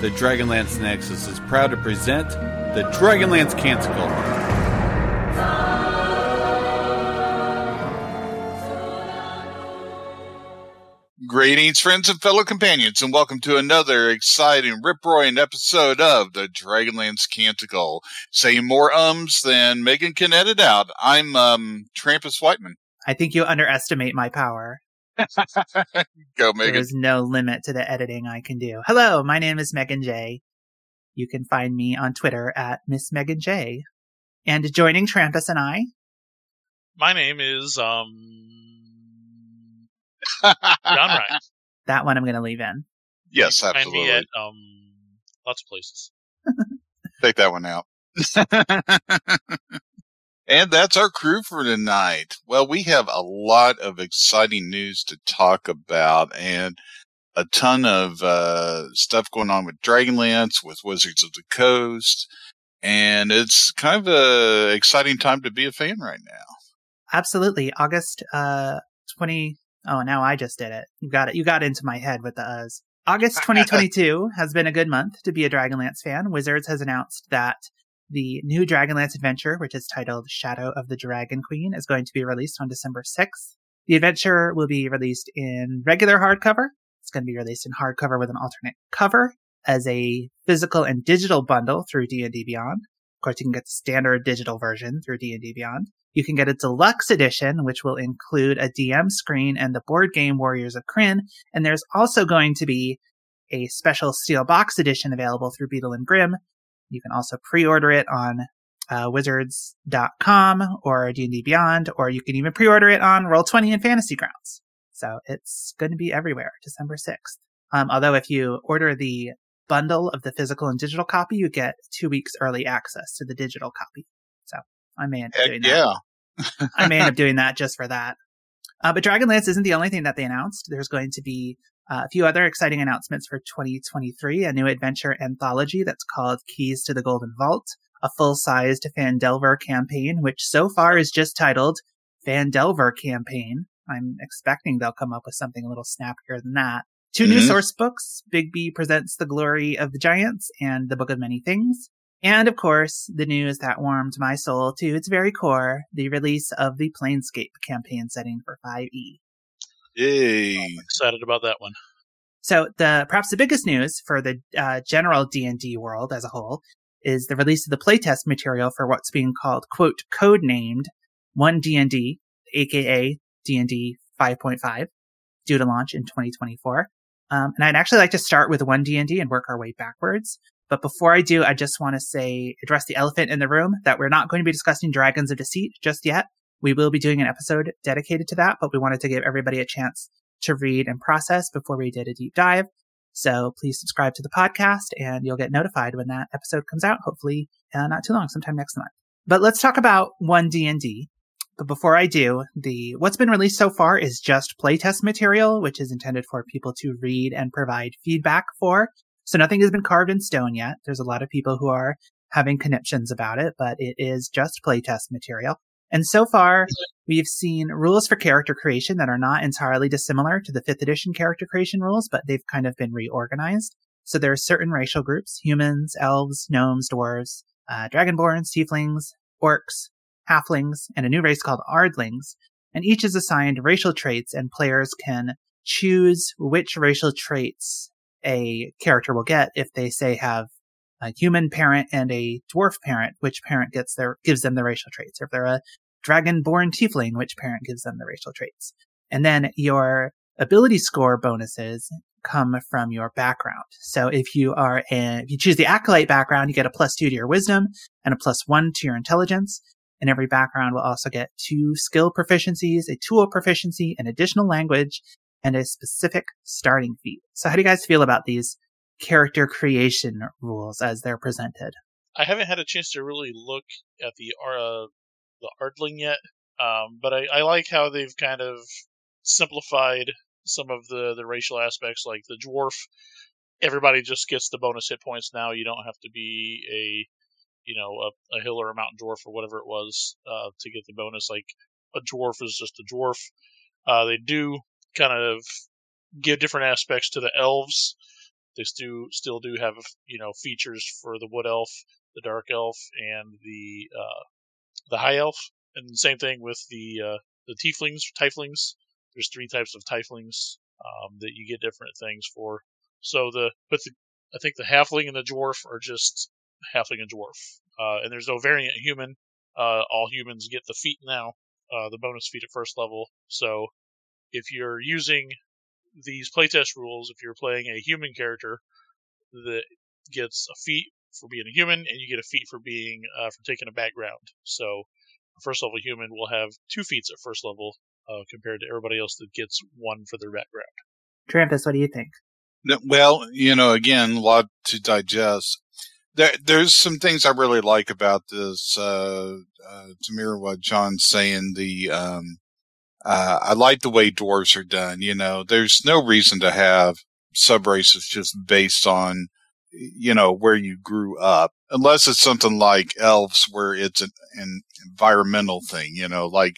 the Dragonlance Nexus is proud to present the Dragonlance Canticle. Greetings, friends and fellow companions, and welcome to another exciting, rip-roaring episode of the Dragonlance Canticle. Saying more ums than Megan can edit out. I'm um, Trampas Whiteman. I think you underestimate my power. Go, Megan. There's no limit to the editing I can do. Hello, my name is Megan J. You can find me on Twitter at Miss Megan J. And joining Trampas and I, My name is um John Ryan. that one I'm going to leave in. yes, Find absolutely. me at um lots of places. Take that one out. and that's our crew for tonight. Well, we have a lot of exciting news to talk about and a ton of uh, stuff going on with Dragonlance, with Wizards of the Coast. And it's kind of a exciting time to be a fan right now. Absolutely. August uh 20 Oh, now I just did it. You got it. You got into my head with the uhs. August 2022 has been a good month to be a Dragonlance fan. Wizards has announced that the new Dragonlance adventure, which is titled Shadow of the Dragon Queen, is going to be released on December 6th. The adventure will be released in regular hardcover. It's going to be released in hardcover with an alternate cover as a physical and digital bundle through D&D Beyond. Of course, you can get the standard digital version through D&D Beyond. You can get a deluxe edition, which will include a DM screen and the board game Warriors of Krynn. And there's also going to be a special steel box edition available through Beadle and Grimm. You can also pre-order it on uh, wizards.com or D&D Beyond, or you can even pre-order it on Roll20 and Fantasy Grounds. So it's going to be everywhere, December 6th. Um, although if you order the bundle of the physical and digital copy, you get two weeks early access to the digital copy. So I may end up Heck doing that. yeah. I may end up doing that just for that. Uh, but Dragonlance isn't the only thing that they announced. There's going to be uh, a few other exciting announcements for 2023. A new adventure anthology that's called Keys to the Golden Vault, a full-sized Phandelver campaign, which so far is just titled Phandelver Campaign. I'm expecting they'll come up with something a little snappier than that. 2 new Mhm. source books, Bigby Presents The Glory of the Giants and The Book of Many Things. And of course, the news that warmed my soul to its very core, the release of the Planescape campaign setting for 5e. Yay. Excited about that one. So the perhaps the biggest news for the uh, general D&D world as a whole is the release of the playtest material for what's being called quote code named 1D&D, aka D&D 5.5, due to launch in 2024. Um, and I'd actually like to start with 1D&D and work our way backwards. But before I do, I just want to say, address the elephant in the room that we're not going to be discussing Dragons of Deceit just yet. We will be doing an episode dedicated to that, but we wanted to give everybody a chance to read and process before we did a deep dive. So please subscribe to the podcast and you'll get notified when that episode comes out, hopefully uh, not too long, sometime next month. But let's talk about 1D&D. But before I do, the what's been released so far is just playtest material, which is intended for people to read and provide feedback for. So nothing has been carved in stone yet. There's a lot of people who are having conniptions about it, but it is just playtest material. And so far, we've seen rules for character creation that are not entirely dissimilar to the fifth edition character creation rules, but they've kind of been reorganized. So there are certain racial groups, humans, elves, gnomes, dwarves, uh, dragonborns, tieflings, orcs, halflings, and a new race called ardlings. And each is assigned racial traits and players can choose which racial traits a character will get if they say have a human parent and a dwarf parent, which parent gets their gives them the racial traits. Or if they're a dragon-born tiefling, which parent gives them the racial traits. And then your ability score bonuses come from your background. So if you are a, if you choose the acolyte background, you get a plus two to your wisdom and a plus one to your intelligence. And every background will also get two skill proficiencies, a tool proficiency, an additional language, and a specific starting feat. So how do you guys feel about these character creation rules as they're presented? I haven't had a chance to really look at the uh, the Ardling yet, um, but I, I like how they've kind of simplified some of the, the racial aspects, like the dwarf. Everybody just gets the bonus hit points now. You don't have to be a you know a, a hill or a mountain dwarf or whatever it was uh, to get the bonus. Like a dwarf is just a dwarf. Uh, they do kind of give different aspects to the elves. They still still do have you know features for the wood elf, the dark elf, and the uh, the high elf, and same thing with the uh, the tieflings, tieflings. There's three types of tieflings um, that you get different things for. So the but the, I think the halfling and the dwarf are just halfling and dwarf, uh, and there's no variant human. Uh, all humans get the feat now, uh, the bonus feat at first level. So if you're using these playtest rules, if you're playing a human character that gets a feat for being a human, and you get a feat for being uh, for taking a background. So a first level human will have two feats at first level uh, compared to everybody else that gets one for their background. Trampas, what do you think? Well, you know, again, a lot to digest. There, there's some things I really like about this. Uh, uh, to mirror what John's saying, the um, uh, I like the way dwarves are done. You know, there's no reason to have sub races just based on, you know, where you grew up, unless it's something like elves where it's an, an environmental thing, you know, like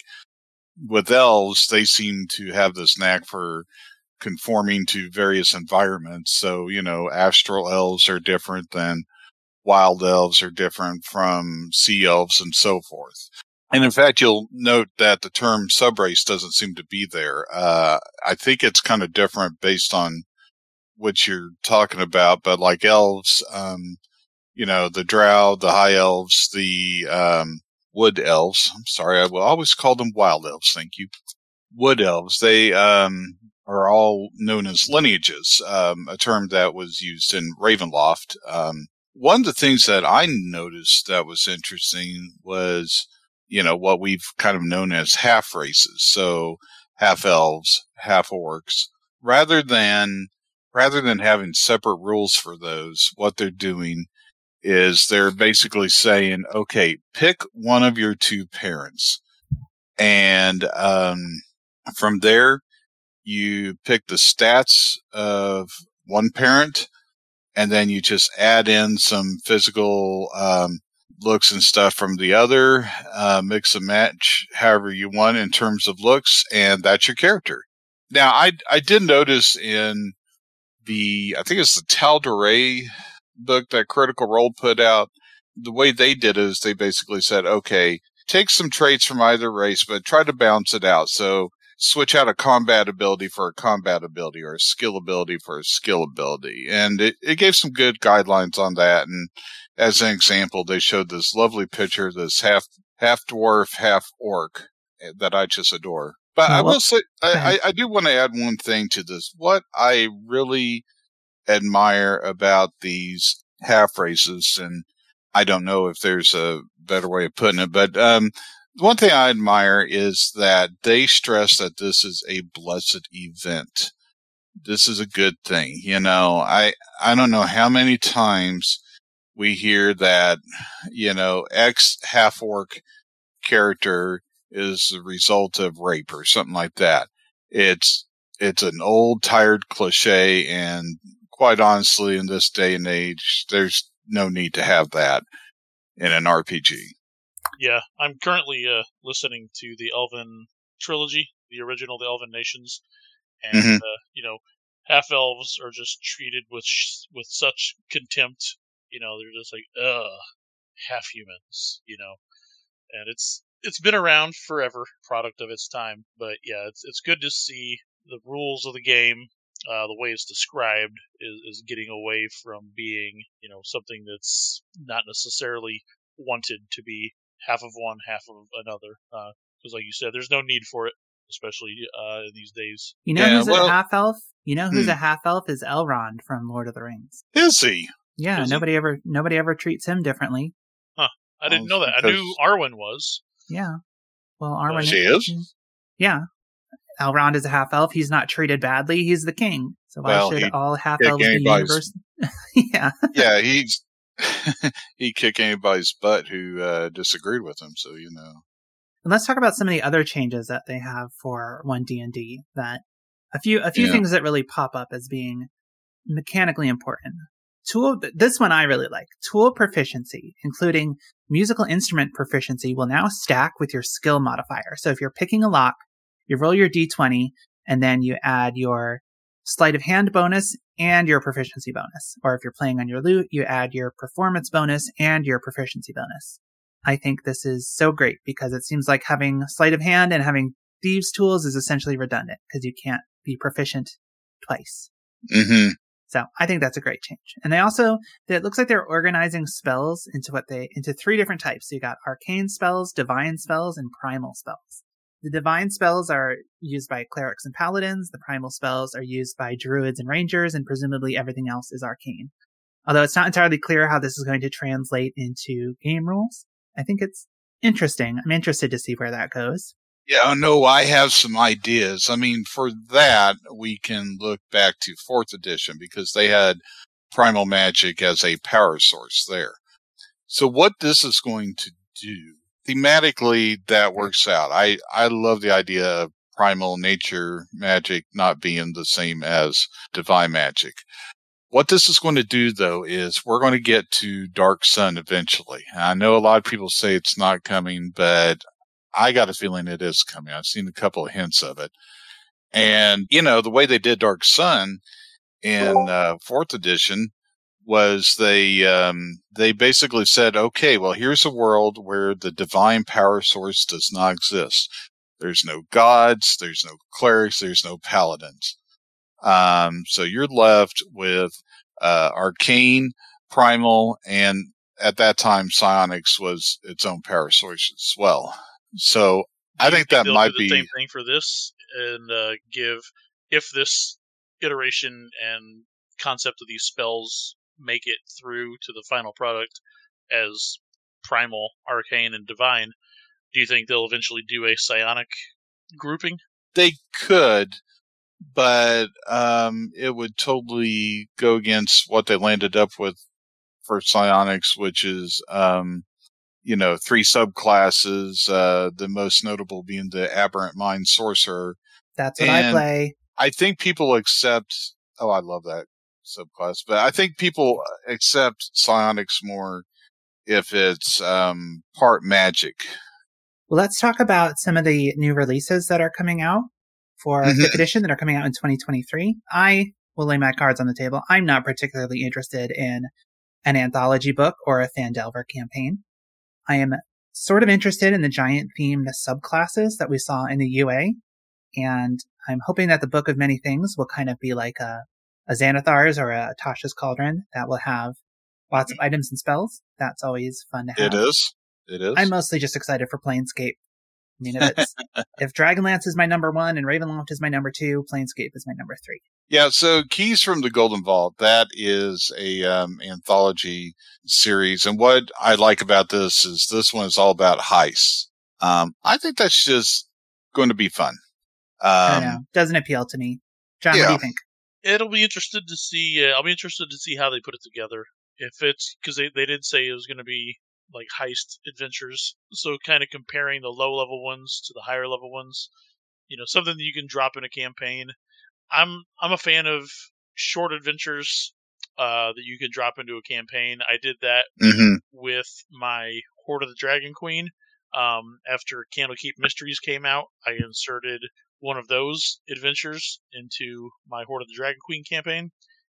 with elves, they seem to have this knack for conforming to various environments. So, you know, astral elves are different than wild elves are different from sea elves and so forth. And in fact, you'll note that the term subrace doesn't seem to be there. Uh, I think it's kind of different based on what you're talking about, but like elves, um, you know, the drow, the high elves, the, um, wood elves. I'm sorry. I will always call them wild elves. Thank you. Wood elves. They, um, are all known as lineages, um, a term that was used in Ravenloft. Um, one of the things that I noticed that was interesting was, you know, what we've kind of known as half races. So half elves, half orcs, rather than, rather than having separate rules for those, what they're doing is they're basically saying, okay, pick one of your two parents. And, um, from there, you pick the stats of one parent and then you just add in some physical, um, looks and stuff from the other, uh, mix and match however you want in terms of looks, and that's your character. Now, I I did notice in the I think it's the Tal'Dorei book that Critical Role put out. The way they did it is they basically said, okay, take some traits from either race, but try to balance it out. So switch out a combat ability for a combat ability or a skill ability for a skill ability. And it, it gave some good guidelines on that. And as an example, they showed this lovely picture this half half dwarf, half orc eh, that I just adore. But I will say, I, I, I do want to add one thing to this. What I really admire about these half races, and I don't know if there's a better way of putting it, but um, one thing I admire is that they stress that this is a blessed event. This is a good thing. You know, I, I don't know how many times we hear that, you know, X half orc character is the result of rape or something like that. It's, it's an old tired cliche and quite honestly, in this day and age, there's no need to have that in an RPG. Yeah, I'm currently uh, listening to the Elven trilogy, the original, the Elven Nations, and mm-hmm. uh, you know, half elves are just treated with sh- with such contempt you know, they're just like, ugh, half humans, you know. And it's it's been around forever, product of its time. But yeah, it's it's good to see the rules of the game, uh, the way it's described, is, is getting away from being, you know, something that's not necessarily wanted to be half of one, half of another. Because, uh, like you said, there's no need for it, especially uh, in these days. You know yeah, who's well, a half elf? You know who's hmm. a half elf is Elrond from Lord of the Rings. Is he? Yeah, Is nobody he? ever nobody ever treats him differently. Huh. I didn't know that. I knew Arwen was. Yeah. Well, Arwen She is? Yeah. Elrond is a half elf. He's not treated badly. He's the king. So why well, should all half elves be universal? yeah. yeah, he's he kick anybody's butt who uh, disagreed with him. So you know. And let's talk about some of the other changes that they have for one D and D. That a few a few yeah. things that really pop up as being mechanically important. Tool, this one I really like. Tool proficiency, including musical instrument proficiency, will now stack with your skill modifier. So if you're picking a lock, you roll your d20 and then you add your sleight of hand bonus and your proficiency bonus. Or if you're playing on your lute, you add your performance bonus and your proficiency bonus. I think this is so great because it seems like having sleight of hand and having thieves tools is essentially redundant because you can't be proficient twice. Mm-hmm. So I think that's a great change. And they also, it looks like they're organizing spells into what they, into three different types. So you got arcane spells, divine spells, and primal spells. The divine spells are used by clerics and paladins. The primal spells are used by druids and rangers, and presumably everything else is arcane. Although it's not entirely clear how this is going to translate into game rules. I think it's interesting. I'm interested to see where that goes. Yeah, no, I have some ideas. I mean, for that, we can look back to fourth edition because they had primal magic as a power source there. So what this is going to do thematically, that works out. I, I love the idea of primal nature magic not being the same as divine magic. What this is going to do though is we're going to get to Dark Sun eventually. I know a lot of people say it's not coming, but I got a feeling it is coming. I've seen a couple of hints of it. And, you know, the way they did Dark Sun in uh, fourth edition was they um, they basically said, okay, well, here's a world where the divine power source does not exist. There's no gods, there's no clerics, there's no paladins. Um, so you're left with uh, arcane, primal, and at that time, psionics was its own power source as well. So I think, think that might be the same thing for this, and uh, give if this iteration and concept of these spells make it through to the final product as primal, arcane, and divine. Do you think they'll eventually do a psionic grouping? They could, but um, it would totally go against what they landed up with for psionics, which is um, you know, three subclasses, uh, the most notable being the aberrant mind sorcerer. That's what and I play. I think people accept, oh, I love that subclass, but I think people accept psionics more if it's, um, part magic. Well, let's talk about some of the new releases that are coming out for mm-hmm. fifth edition that are coming out in 2023. I will lay my cards on the table. I'm not particularly interested in an anthology book or a Phandelver campaign. I am sort of interested in the giant themed subclasses that we saw in the UA. And I'm hoping that the Book of Many Things will kind of be like a, a Xanathar's or a Tasha's Cauldron that will have lots of items and spells. That's always fun to have. It is. It is. I'm mostly just excited for Planescape. I mean, if, it's, if Dragonlance is my number one and Ravenloft is my number two, Planescape is my number three. Yeah, so Keys from the Golden Vault, that is a um, anthology series. And what I like about this is this one is all about heists. Um, I think that's just going to be fun. Um. Doesn't appeal to me. John, yeah. what do you think? It'll be interested to see. Uh, I'll be interested to see how they put it together. If it's because they, they did say it was going to be like heist adventures. So kind of comparing the low level ones to the higher level ones. You know, something that you can drop in a campaign. I'm I'm a fan of short adventures uh, that you can drop into a campaign. I did that mm-hmm. with my Hoard of the Dragon Queen. Um, after Candlekeep Mysteries came out, I inserted one of those adventures into my Hoard of the Dragon Queen campaign,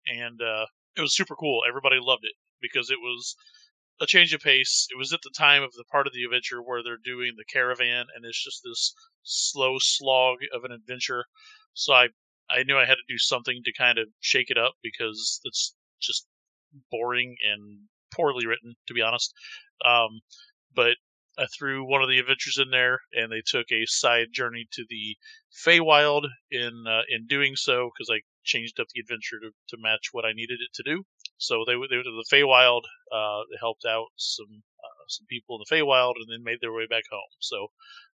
and uh, it was super cool. Everybody loved it because it was a change of pace. It was at the time of the part of the adventure where they're doing the caravan, and it's just this slow slog of an adventure. So I I knew I had to do something to kind of shake it up because it's just boring and poorly written, to be honest. Um, but I threw one of the adventures in there, and they took a side journey to the Feywild. In uh, in doing so, because I changed up the adventure to, to match what I needed it to do. So they they went to the Feywild. Uh, helped out some uh, some people in the Feywild, and then made their way back home. So,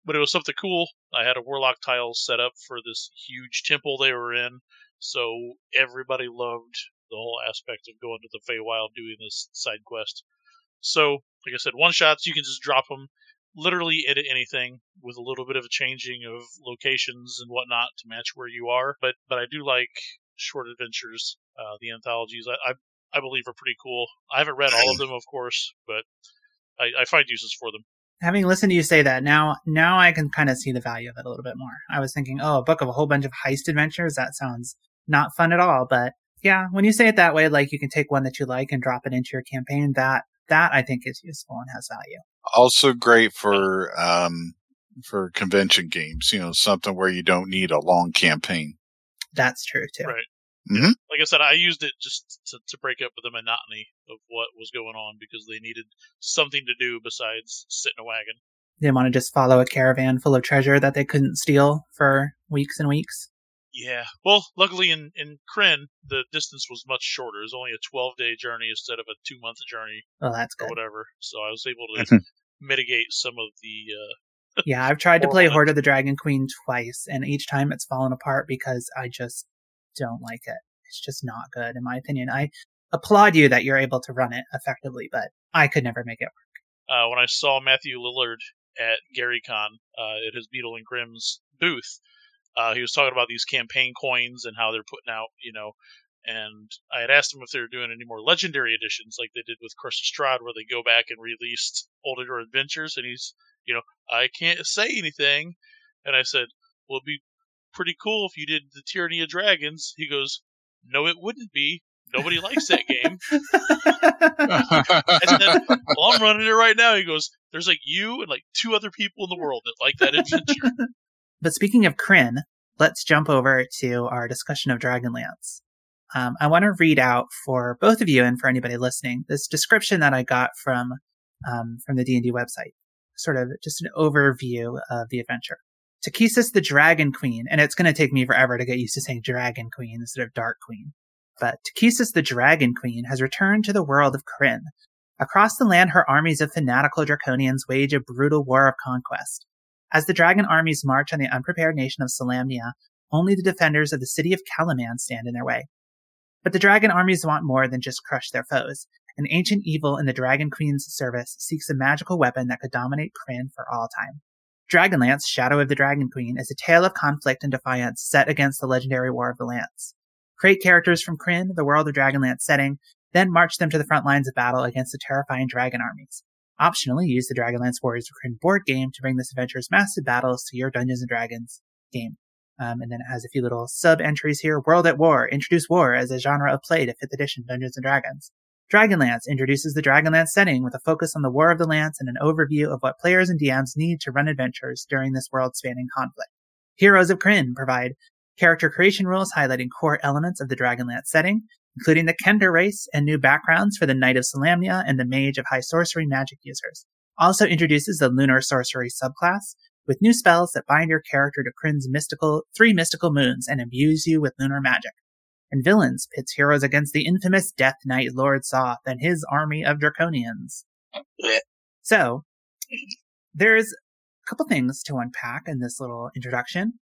but it was something cool. I had a warlock tile set up for this huge temple they were in, so everybody loved the whole aspect of going to the Feywild doing this side quest. So, like I said, one shots you can just drop them, literally edit anything with a little bit of a changing of locations and whatnot to match where you are. But but I do like short adventures, uh, the anthologies. I, I I believe are pretty cool. I haven't read all of them, of course, but I, I find uses for them. Having listened to you say that, now now I can kind of see the value of it a little bit more. I was thinking, oh, a book of a whole bunch of heist adventures. That sounds not fun at all. But yeah, when you say it that way, like you can take one that you like and drop it into your campaign, that that I think is useful and has value. Also great for um for convention games, you know, something where you don't need a long campaign. That's true too. Right. Mhm. Like I said, I used it just to, to break up with the monotony of what was going on because they needed something to do besides sit in a wagon. They want to just follow a caravan full of treasure that they couldn't steal for weeks and weeks. Yeah. Well, luckily in, in Krynn, the distance was much shorter. It was only a 12 day journey instead of a two month journey Oh, that's or good. whatever. So I was able to mitigate some of the. Uh, Yeah, I've tried to play Hoard of the Dragon Queen twice, and each time it's fallen apart because I just don't like it. It's just not good, in my opinion. I applaud you that you're able to run it effectively, but I could never make it work. uh, when I saw Matthew Lillard at GaryCon uh, at his Beadle and Grimm's booth, uh, he was talking about these campaign coins and how they're putting out, you know. And I had asked him if they were doing any more legendary editions like they did with Curse of Strahd, where they go back and released older adventures. And he's, you know, I can't say anything. And I said, well, it'd be pretty cool if you did the Tyranny of Dragons. He goes, no, it wouldn't be. Nobody likes that game. I said, well, I'm running it right now. He goes, there's like you and like two other people in the world that like that adventure. But speaking of Krynn, let's jump over to our discussion of Dragonlance. Um, I want to read out for both of you and for anybody listening this description that I got from um, from the D&D website. Sort of just an overview of the adventure. Takhisis the Dragon Queen, and it's going to take me forever to get used to saying Dragon Queen instead of Dark Queen. But Takhisis the Dragon Queen has returned to the world of Krynn. Across the land, her armies of fanatical draconians wage a brutal war of conquest. As the dragon armies march on the unprepared nation of Solamnia, only the defenders of the city of Kalaman stand in their way. But the dragon armies want more than just crush their foes. An ancient evil in the Dragon Queen's service seeks a magical weapon that could dominate Krynn for all time. Dragonlance, Shadow of the Dragon Queen, is a tale of conflict and defiance set against the legendary War of the Lance. Create characters from Krynn, the world of Dragonlance setting, then march them to the front lines of battle against the terrifying dragon armies. Optionally, use the Dragonlance Warriors of Krynn board game to bring this adventure's massive battles to your Dungeons and Dragons game. Um, and then it has a few little sub entries here. World at War. Introduce war as a genre of play to 5th edition Dungeons and Dragons. Dragonlance introduces the Dragonlance setting with a focus on the War of the Lance and an overview of what players and DMs need to run adventures during this world spanning conflict. Heroes of Krynn provide character creation rules highlighting core elements of the Dragonlance setting, including the Kender race and new backgrounds for the Knight of Solamnia and the Mage of High Sorcery magic users. Also introduces the Lunar Sorcery subclass, with new spells that bind your character to Krynn's mystical, three mystical moons and imbues you with lunar magic. And villains pits heroes against the infamous Death Knight Lord Soth and his army of Draconians. So, there's a couple things to unpack in this little introduction.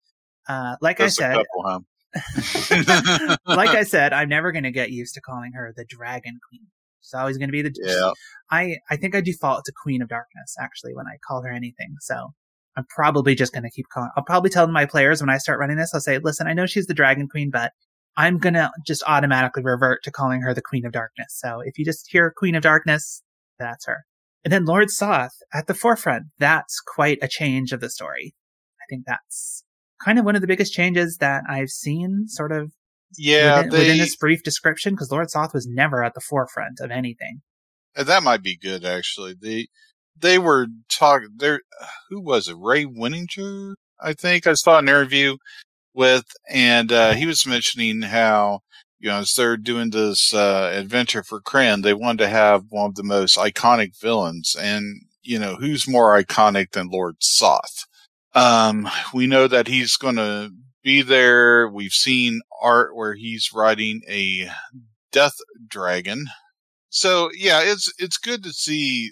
Uh, like I said, couple, huh? like I said, I'm never going to get used to calling her the Dragon Queen. She's always going to be the. yeah. I I think I default to Queen of Darkness actually when I call her anything. So I'm probably just going to keep calling. I'll probably tell my players when I start running this. I'll say, listen, I know she's the Dragon Queen, but I'm going to just automatically revert to calling her the Queen of Darkness. So if you just hear Queen of Darkness, that's her. And then Lord Soth at the forefront. That's quite a change of the story. I think that's kind of one of the biggest changes that I've seen sort of Yeah, within, they, within this brief description because Lord Soth was never at the forefront of anything. Uh, That might be good, actually. They they were talking. There, who was it? Ray Winninger, I think. I saw an interview with, and uh, he was mentioning how you know as they're doing this uh, adventure for Krynn, they wanted to have one of the most iconic villains, and you know who's more iconic than Lord Soth. Um, we know that he's going to be there. We've seen art where he's riding a death dragon. So yeah, it's it's good to see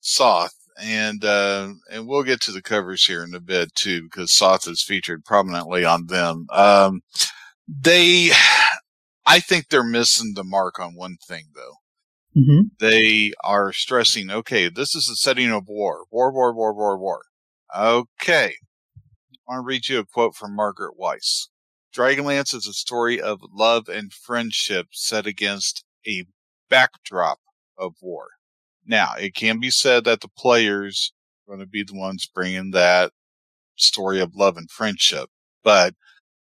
Soth, and uh, and we'll get to the covers here in a bit too, because Soth is featured prominently on them. Um, they, I think they're missing the mark on one thing though. Mm-hmm. They are stressing, okay, this is a setting of war, war, war, war, war, war. Okay, I want to read you a quote from Margaret Weis. Dragonlance is a story of love and friendship set against a backdrop of war. Now, it can be said that the players are going to be the ones bringing that story of love and friendship, but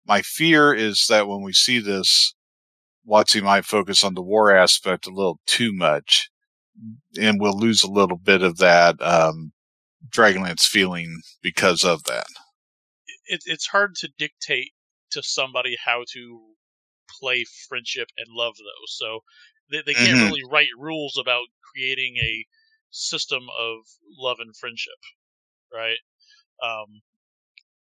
My fear is that when we see this, WotC might focus on the war aspect a little too much, and we'll lose a little bit of that um, Dragonlance feeling because of that. It, it's hard to dictate to somebody how to play friendship and love, though. So they, they can't Mhm. really write rules about creating a system of love and friendship, right? Um,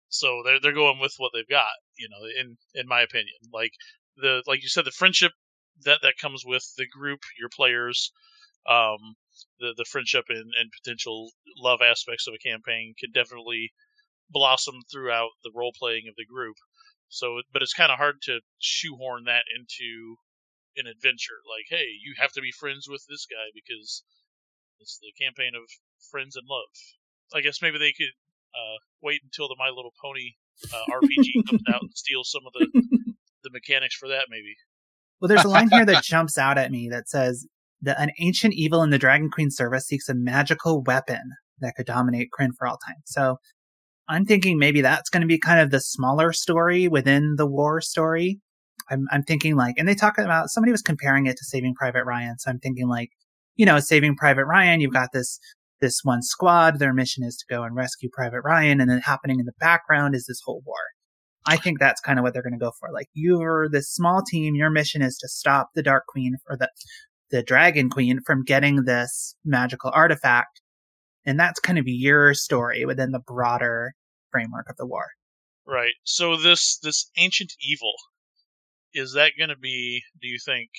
so they're they're going with what they've got, you know. In in my opinion, like the like you said, the friendship that that comes with the group, your players, um, the the friendship and, and potential love aspects of a campaign can definitely blossom throughout the role playing of the group. So, but it's kind of hard to shoehorn that into an adventure. Like, hey, you have to be friends with this guy because it's the campaign of friends and love. I guess maybe they could uh, wait until the My Little Pony uh, RPG comes out and steal some of the the mechanics for that. Maybe. Well, there's a line here that jumps out at me that says that an ancient evil in the Dragon Queen service seeks a magical weapon that could dominate Krynn for all time. So I'm thinking maybe that's going to be kind of the smaller story within the war story. I'm, I'm thinking like, and they talk about somebody was comparing it to Saving Private Ryan. So I'm thinking like, you know, Saving Private Ryan, you've got this this one squad. Their mission is to go and rescue Private Ryan, and then happening in the background is this whole war. I think that's kind of what they're going to go for. Like you're this small team. Your mission is to stop the Dark Queen or the the Dragon Queen from getting this magical artifact, and that's kind of your story within the broader framework of the war. Right. So this this ancient evil is that going to be? Do you think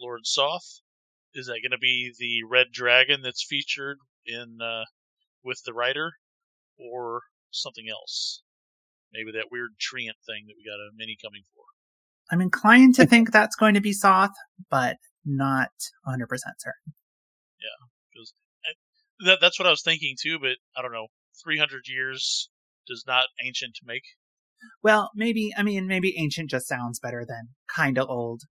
Lord Soth? Is that going to be the red dragon that's featured in uh, with the writer, or something else? Maybe that weird treant thing that we got a mini coming for. I'm inclined to think that's going to be Soth, but not 100% certain. That that's what I was thinking too, but I don't know. Three hundred years does not ancient make. Well, maybe, I mean, maybe ancient just sounds better than kind of old.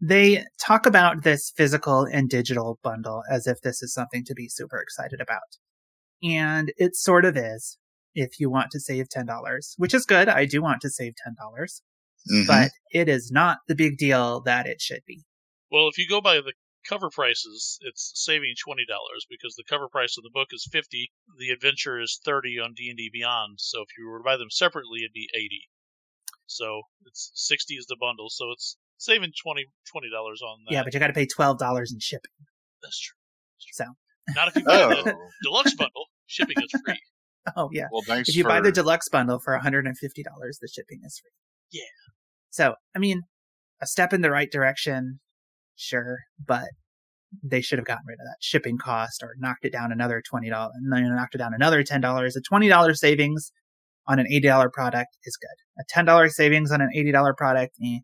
They talk about this physical and digital bundle as if this is something to be super excited about. And it sort of is if you want to save $10, which is good. I do want to save $10, Mhm. but it is not the big deal that it should be. Well, if you go by the cover prices, it's saving twenty dollars because the cover price of the book is fifty. The adventure is thirty on D and D Beyond. So if you were to buy them separately, it'd be eighty. So it's sixty is the bundle. So it's saving 20 dollars on that. Yeah, but you got to pay $12 in shipping. that's true. So, Not if you buy the Oh, deluxe bundle. Shipping is free. oh yeah. well, thanks If you for buy the deluxe bundle for $150, the shipping is free. Yeah. So, I mean, a step in the right direction, sure, but they should have gotten rid of that shipping cost or knocked it down another $20, and then knocked it down another $10. A $20 savings on an $80 product is good. A $10 savings on an $80 product, eh.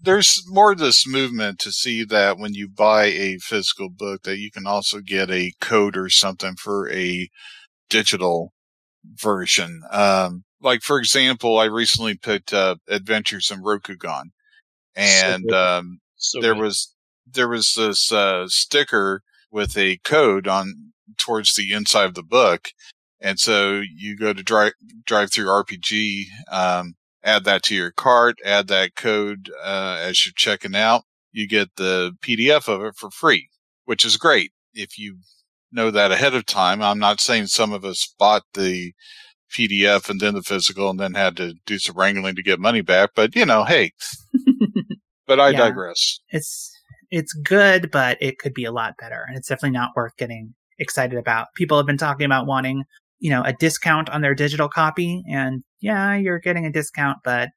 there's more of this movement to see that when you buy a physical book that you can also get a code or something for a digital version. Um, like for example, I recently picked up Adventures in Rokugan and, good. um, So there good. was, there was this, uh, sticker with a code on towards the inside of the book. And so you go to drive, DriveThruRPG, um, add that to your cart, add that code uh, as you're checking out. You get the PDF of it for free, which is great if you know that ahead of time. I'm not saying some of us bought the PDF and then the physical and then had to do some wrangling to get money back, but you know, hey, but I Yeah. digress. it's it's good, but it could be a lot better, and it's definitely not worth getting excited about. People have been talking about wanting, you know, a discount on their digital copy, and yeah, you're getting a discount, but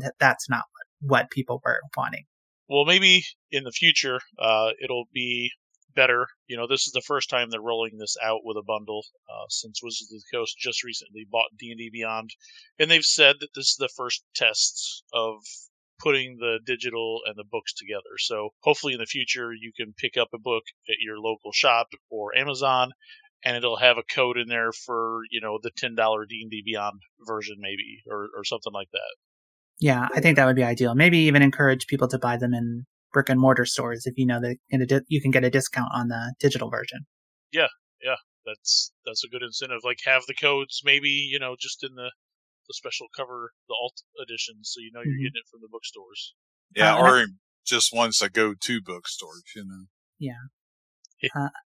th- that's not what, people were wanting. Well, maybe in the future, uh, it'll be better. You know, this is the first time they're rolling this out with a bundle uh, since Wizards of the Coast just recently bought D and D Beyond, and they've said that this is the first tests of putting the digital and the books together. So hopefully in the future you can pick up a book at your local shop or Amazon, and it'll have a code in there for you know the ten dollar D and D Beyond version maybe or or something like that. Yeah, I think that would be ideal. Maybe even encourage people to buy them in brick and mortar stores if you know that in a di- you can get a discount on the digital version. Yeah, yeah, that's that's a good incentive. Like have the codes maybe you know just in the the special cover, the alt edition, so you know you're Mhm. getting it from the bookstores. Yeah, Uh, or just ones that go to bookstores, you know. Yeah.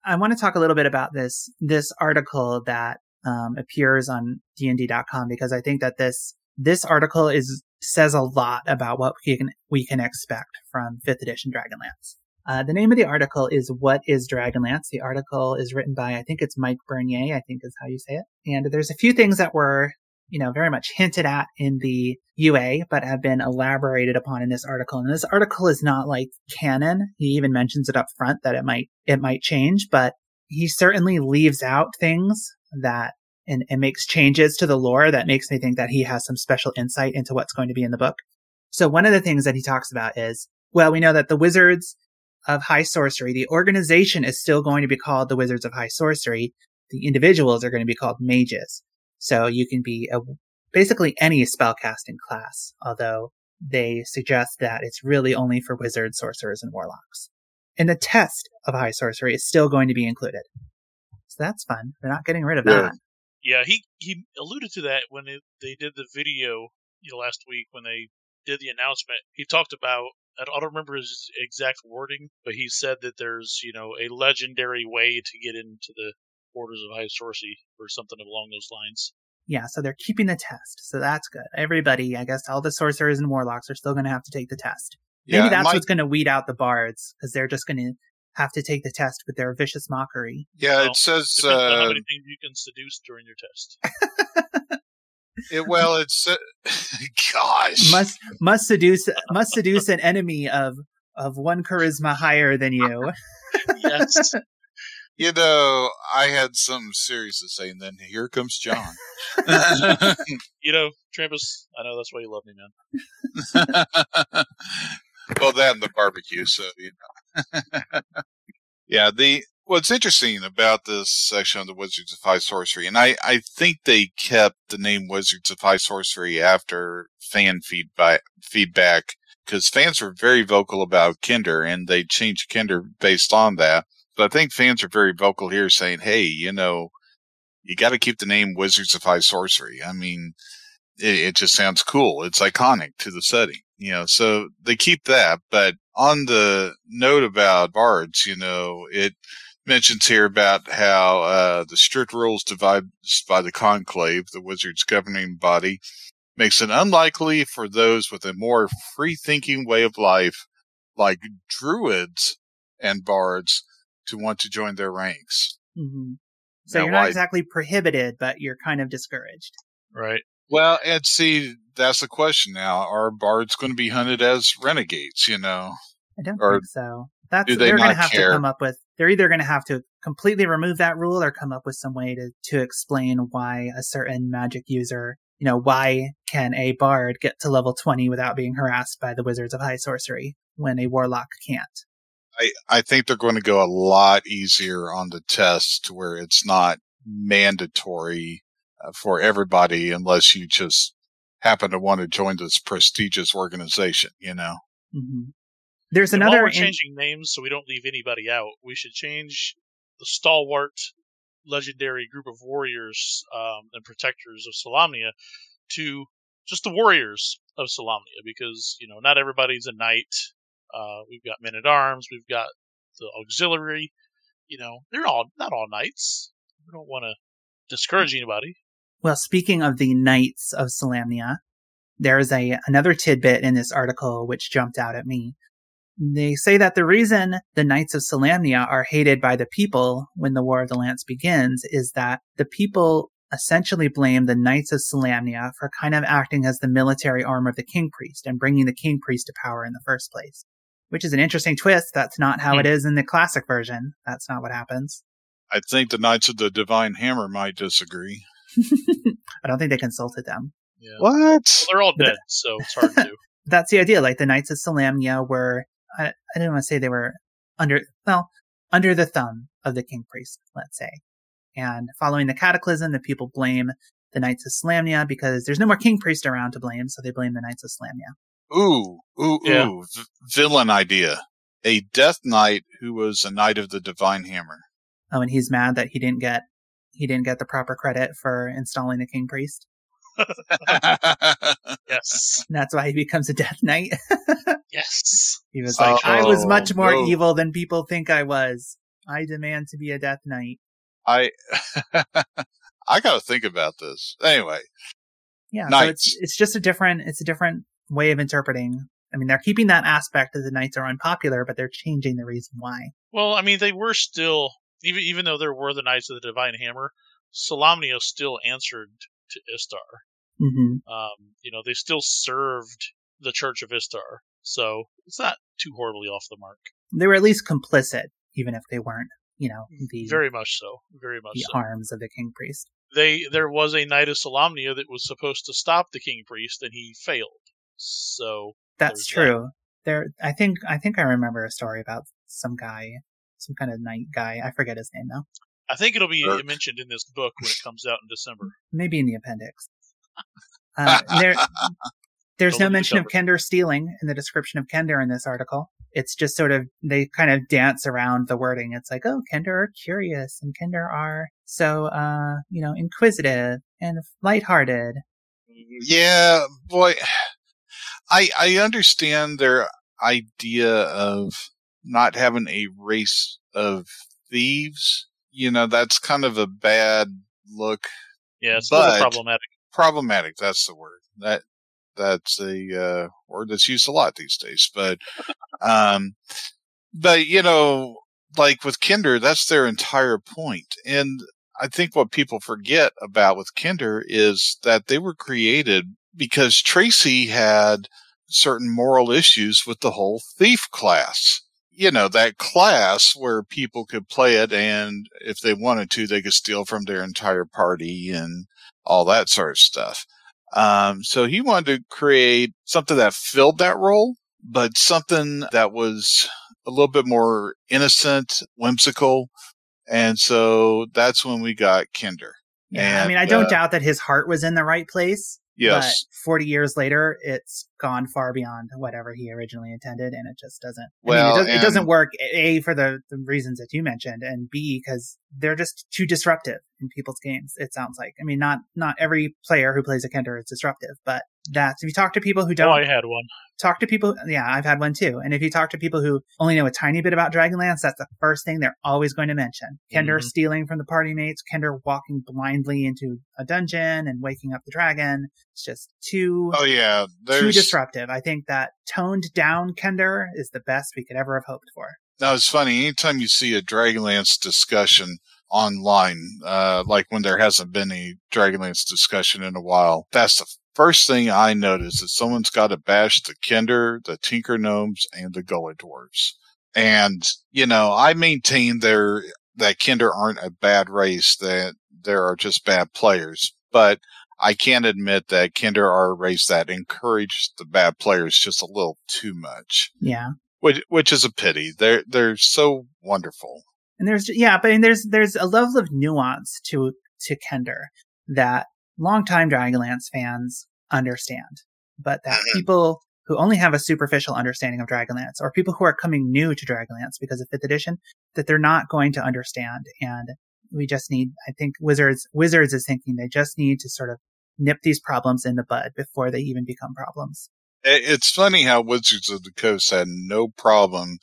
I want to talk a little bit about this this article that um, appears on dnd.com because I think that this this article is says a lot about what we can we can expect from fifth edition Dragonlance. Uh, the name of the article is "What is Dragonlance?" The article is written by I think it's Mike Bernier, I think is how you say it. And there's a few things that were you know very much hinted at in the UA, but have been elaborated upon in this article. And this article is not like canon. He even mentions it up front that it might it might change, but he certainly leaves out things that and, and makes changes to the lore that makes me think that he has some special insight into what's going to be in the book. So one of the things that he talks about is, well, we know that the Wizards of High Sorcery, the organization is still going to be called the Wizards of High Sorcery. The individuals are going to be called mages. So you can be a, basically any spellcasting class, although they suggest that it's really only for wizards, sorcerers, and warlocks. And the test of high sorcery is still going to be included. So that's fun. They're not getting rid of Yeah. that. Yeah, he he alluded to that when it, they did the video you know, last week when they did the announcement. He talked about I don't, I don't remember his exact wording, but he said that there's you know a legendary way to get into the orders of high sorcery or something along those lines. Yeah, so they're keeping the test. So that's good. Everybody, I guess all the sorcerers and warlocks are still going to have to take the test. Maybe Yeah, that's Mike- what's going to weed out the bards because they're just going to have to take the test with their vicious mockery. Yeah, Well, it says. Depends on how Uh, many things you can seduce during your test. it, well, it's. Uh, gosh. Must must seduce must seduce an enemy of of one charisma higher than you. yes. You know, I had something serious to say, and then here comes John. You know, Trampas, I know that's why you love me, man. well, that and the barbecue, so you know. yeah, the what's interesting about this section of the Wizards of High Sorcery, and I, I think they kept the name Wizards of High Sorcery after fan feedback feedback because fans were very vocal about kender, and they changed kender based on that. But I think fans are very vocal here, saying, "Hey, you know." You got to keep the name Wizards of High Sorcery. I mean, it, it just sounds cool. It's iconic to the setting, you know, so they keep that. But on the note about bards, you know, it mentions here about how, uh, the strict rules devised by the conclave, the wizard's governing body, makes it unlikely for those with a more free thinking way of life, like druids and bards, to want to join their ranks. hmm So Now, you're not why- exactly prohibited, but you're kind of discouraged. Right. Well, and see, that's the question now. Are bards going to be hunted as renegades, you know? I don't Or think so. That's do they they're going to have care? to come up with. They're either going to have to completely remove that rule or come up with some way to to explain why a certain magic user, you know, why can a bard get to level twenty without being harassed by the wizards of high sorcery when a warlock can't? I, I think they're going to go a lot easier on the test to where it's not mandatory uh, for everybody unless you just happen to want to join this prestigious organization, you know? hmm There's And while another. we're in- changing names so we don't leave anybody out, we should change the stalwart legendary group of warriors um, and protectors of Solamnia to just the warriors of Solamnia because, you know, not everybody's a knight. Uh, we've got men at arms, we've got the auxiliary. You know, they're all not all knights. We don't want to discourage anybody. Well, speaking of the Knights of Solamnia, there's a another tidbit in this article which jumped out at me. They say that the reason the Knights of Solamnia are hated by the people when the War of the Lance begins is that the people essentially blame the Knights of Solamnia for kind of acting as the military arm of the King Priest and bringing the King Priest to power in the first place. Which is an interesting twist. That's not how Hmm. it is in the classic version. That's not what happens. I think the Knights of the Divine Hammer might disagree. I don't think they consulted them. Yeah. What? Well, they're all dead, so it's hard to that's the idea. Like the Knights of Solamnia were, I, I didn't want to say they were under, well, under the thumb of the King Priest, let's say. And following the Cataclysm, the people blame the Knights of Solamnia because there's no more King Priest around to blame, so they blame the Knights of Solamnia. Ooh, ooh, Yeah. ooh. V- villain idea. A Death Knight who was a Knight of the Divine Hammer. Oh, and he's mad that he didn't get, he didn't get the proper credit for installing the King Priest. yes. And that's why he becomes a Death Knight. Yes. he was like, I oh, was Oh, much more no. evil than people think I was. I demand to be a Death Knight. I I got to think about this. Anyway, Yeah, so Knights. it's it's just a different it's a different way of interpreting. I mean, they're keeping that aspect that the knights are unpopular, but they're changing the reason why. Well, I mean, they were still even even though there were the Knights of the Divine Hammer, Solamnia still answered to Istar. hmm Um, you know, they still served the Church of Istar, so it's not too horribly off the mark. They were at least complicit, even if they weren't, you know, the Very much so. Very much the so. arms of the king priest. They there was a Knight of Solamnia that was supposed to stop the King Priest, and he failed. So That's There's true. There, I think I think I remember a story about some guy, some kind of knight guy. I forget his name now. I think it'll be Burke. mentioned in this book when it comes out in December. Maybe in the appendix. Uh, there, there's Don't no look the mention of cover. Kender stealing in the description of Kender in this article. It's just sort of they kind of dance around the wording. It's like, oh, Kender are curious and Kender are so, uh, you know, inquisitive and lighthearted. yeah, boy, I I understand their idea of not having a race of thieves. You know, that's kind of a bad look. Yeah, it's a little But- problematic. Problematic. That's the word. That that's a uh, word that's used a lot these days. But um, but you know, like with Kender, that's their entire point. And I think what people forget about with Kender is that they were created because Tracy had certain moral issues with the whole thief class. You know, that class where people could play it and if they wanted to, they could steal from their entire party and all that sort of stuff. Um, so he wanted to create something that filled that role, but something that was a little bit more innocent, whimsical. And so that's when we got Kender. Yeah, I mean, I don't uh, doubt that his heart was in the right place. Yes. But 40 years later, it's gone far beyond whatever he originally intended, and it just doesn't. I Well, mean, it, does, it doesn't work. A for the, the reasons that you mentioned, and B because they're just too disruptive in people's games. It sounds like. I mean, not not every player who plays a Kender is disruptive, but that's if you talk to people who Oh, don't I had one. talk to people. Yeah, I've had one too. And if you talk to people who only know a tiny bit about Dragonlance, that's the first thing they're always going to mention. Kender Mhm. stealing from the party mates, Kender walking blindly into a dungeon and waking up the dragon. It's just too, Oh yeah. too There's, disruptive. I think that toned down Kender is the best we could ever have hoped for. Now it's funny. Anytime you see a Dragonlance discussion online, uh, like when there hasn't been a Dragonlance discussion in a while, that's the first thing I notice is someone's got to bash the Kender, the Tinker Gnomes, and the Gully Dwarves. And, you know, I maintain there that Kender aren't a bad race, that there are just bad players. But I can't admit that Kender are a race that encouraged the bad players just a little too much Yeah. which which is a pity. They're they're so wonderful. And there's yeah, but and there's there's a level of nuance to to Kender that longtime Dragonlance fans understand, but that Mm-hmm. people who only have a superficial understanding of Dragonlance or people who are coming new to Dragonlance because of fifth edition, that they're not going to understand. And we just need, I think Wizards Wizards is thinking they just need to sort of nip these problems in the bud before they even become problems. It's funny how Wizards of the Coast had no problem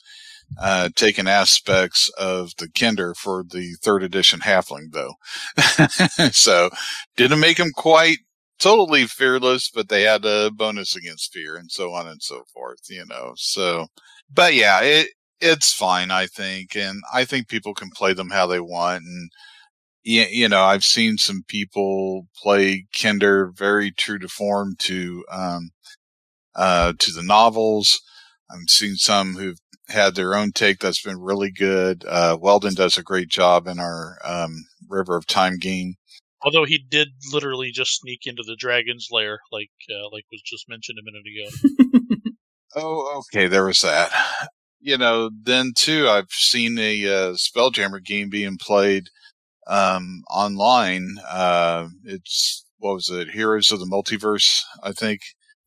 uh, taking aspects of the Kender for the third edition Halfling, though. so didn't make them quite totally fearless, but they had a bonus against fear and so on and so forth, you know. So, but yeah, it it's fine, I think, and I think people can play them how they want and. You, you know, I've seen some people play Kender very true to form to, um, uh, to the novels. I've seen some who've had their own take that's been really good. Uh, Weldon does a great job in our, um, River of Time game. Although he did literally just sneak into the dragon's lair, like uh, like was just mentioned a minute ago. Oh, okay. There was that. You know, then too, I've seen a, uh, Spelljammer game being played, um, online. Uh, it's, what was it? Heroes of the Multiverse, I think.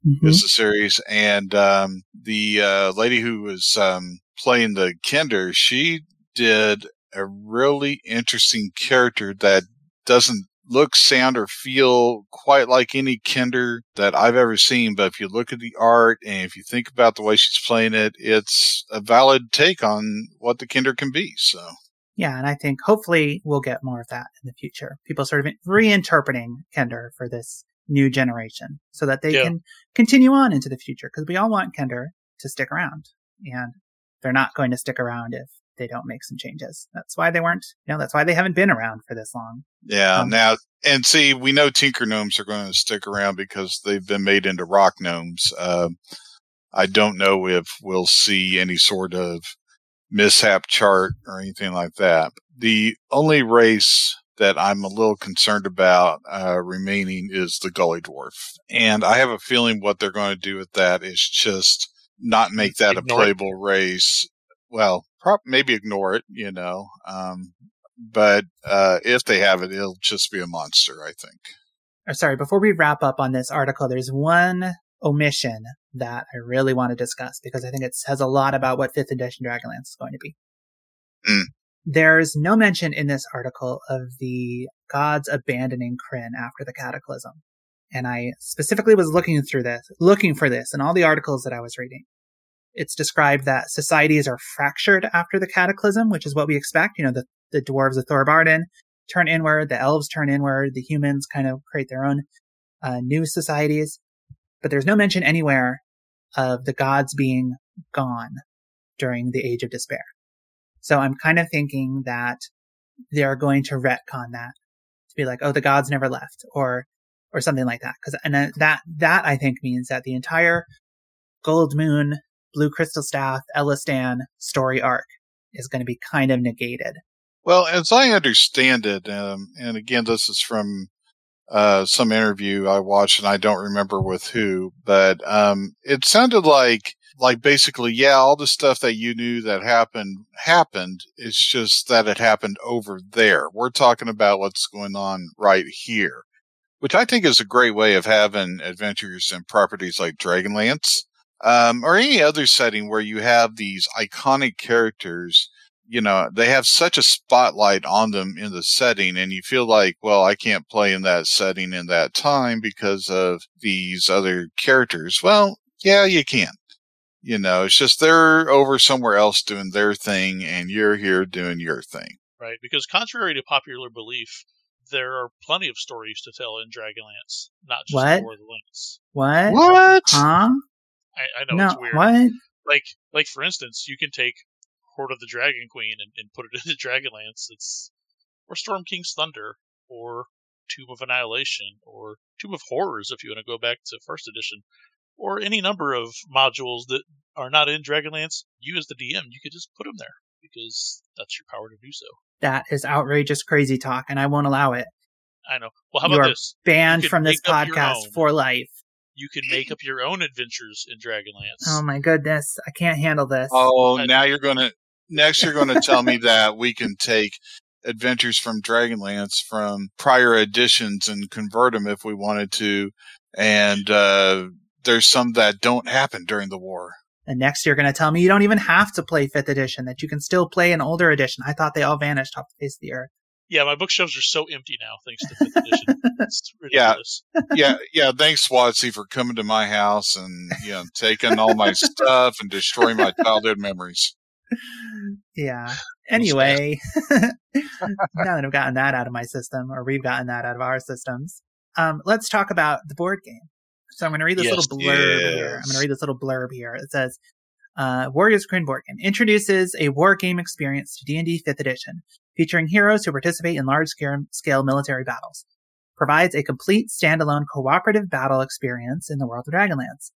Mhm. is the series. And um, the uh, lady who was um, playing the Kender, she did a really interesting character that doesn't look, sound, or feel quite like any Kender that I've ever seen. But if you look at the art and if you think about the way she's playing it, it's a valid take on what the Kender can be. So. Yeah, and I think hopefully we'll get more of that in the future. People sort of reinterpreting Kender for this new generation so that they yeah. can continue on into the future because we all want Kender to stick around and they're not going to stick around if they don't make some changes. That's why they weren't, you know, that's why they haven't been around for this long. Yeah. Um, now, and see, we know Tinker Gnomes are going to stick around because they've been made into rock gnomes. Uh, I don't know if we'll see any sort of mishap chart or anything like that. The only race that I'm a little concerned about uh, remaining is the Gully Dwarf. And I have a feeling what they're going to do with that is just not make that ignore a playable it. race. Well, prob- maybe ignore it, you know. Um, but uh, if they have it, it'll just be a monster, I think. Sorry, before we wrap up on this article, there's one omission that I really want to discuss because I think it says a lot about what 5th edition Dragonlance is going to be. Mm. There's no mention in this article of the gods abandoning Krynn after the cataclysm. And I specifically was looking through this, looking for this in all the articles that I was reading. It's described that societies are fractured after the cataclysm, which is what we expect. You know, the, the dwarves of Thorbardin turn inward, the elves turn inward, the humans kind of create their own uh, new societies. But there's no mention anywhere of the gods being gone during the Age of Despair. So I'm kind of thinking that they're going to retcon that to be like, oh, the gods never left, or or something like that. Because and that that I think means that the entire Goldmoon Blue Crystal Staff, Elistan story arc is going to be kind of negated. Well, as I understand it, um, and again, this is from uh, some interview I watched, and I don't remember with who, but um, it sounded like like basically, yeah, all the stuff that you knew that happened happened. It's just that it happened over there. We're talking about what's going on right here, which I think is a great way of having adventures and properties like Dragonlance um, or any other setting where you have these iconic characters, you know, they have such a spotlight on them in the setting and you feel like, well, I can't play in that setting in that time because of these other characters. Well, yeah, you can. You know, it's just they're over somewhere else doing their thing and you're here doing your thing. Right. Because contrary to popular belief, there are plenty of stories to tell in Dragonlance, not just what? War of the Lance. What? What? Huh? I, I know no, it's weird. What? Like, like for instance, you can take Hoard of the Dragon Queen and, and put it into Dragonlance. It's or Storm King's Thunder or Tomb of Annihilation or Tomb of Horrors if you want to go back to first edition or any number of modules that are not in Dragonlance. You as the DM, you could just put them there because that's your power to do so. That is outrageous, crazy talk, and I won't allow it. I know. Well, how you about are this? Banned from this podcast for life you can make up your own adventures in Dragonlance. Oh my goodness, I can't handle this. Oh, now you're gonna next you're gonna tell me that we can take adventures from Dragonlance from prior editions and convert them if we wanted to, and uh, there's some that don't happen during the war. And next you're going to tell me you don't even have to play 5th edition, that you can still play an older edition. I thought they all vanished off the face of the earth yeah, my bookshelves are so empty now thanks to fifth edition. It's ridiculous. Yeah, yeah, yeah. Thanks, Watsy, for coming to my house and you know taking all my stuff and destroying my childhood memories. Yeah. Anyway, now that I've gotten that out of my system, or we've gotten that out of our systems, um, let's talk about the board game. So I'm going to read this yes, little blurb yes. here. I'm going to read this little blurb here. It says, uh, Warriors Krynn board game introduces a war game experience to D&D 5th edition featuring heroes who participate in large scale military battles. Provides a complete standalone cooperative battle experience in the world of Dragonlance.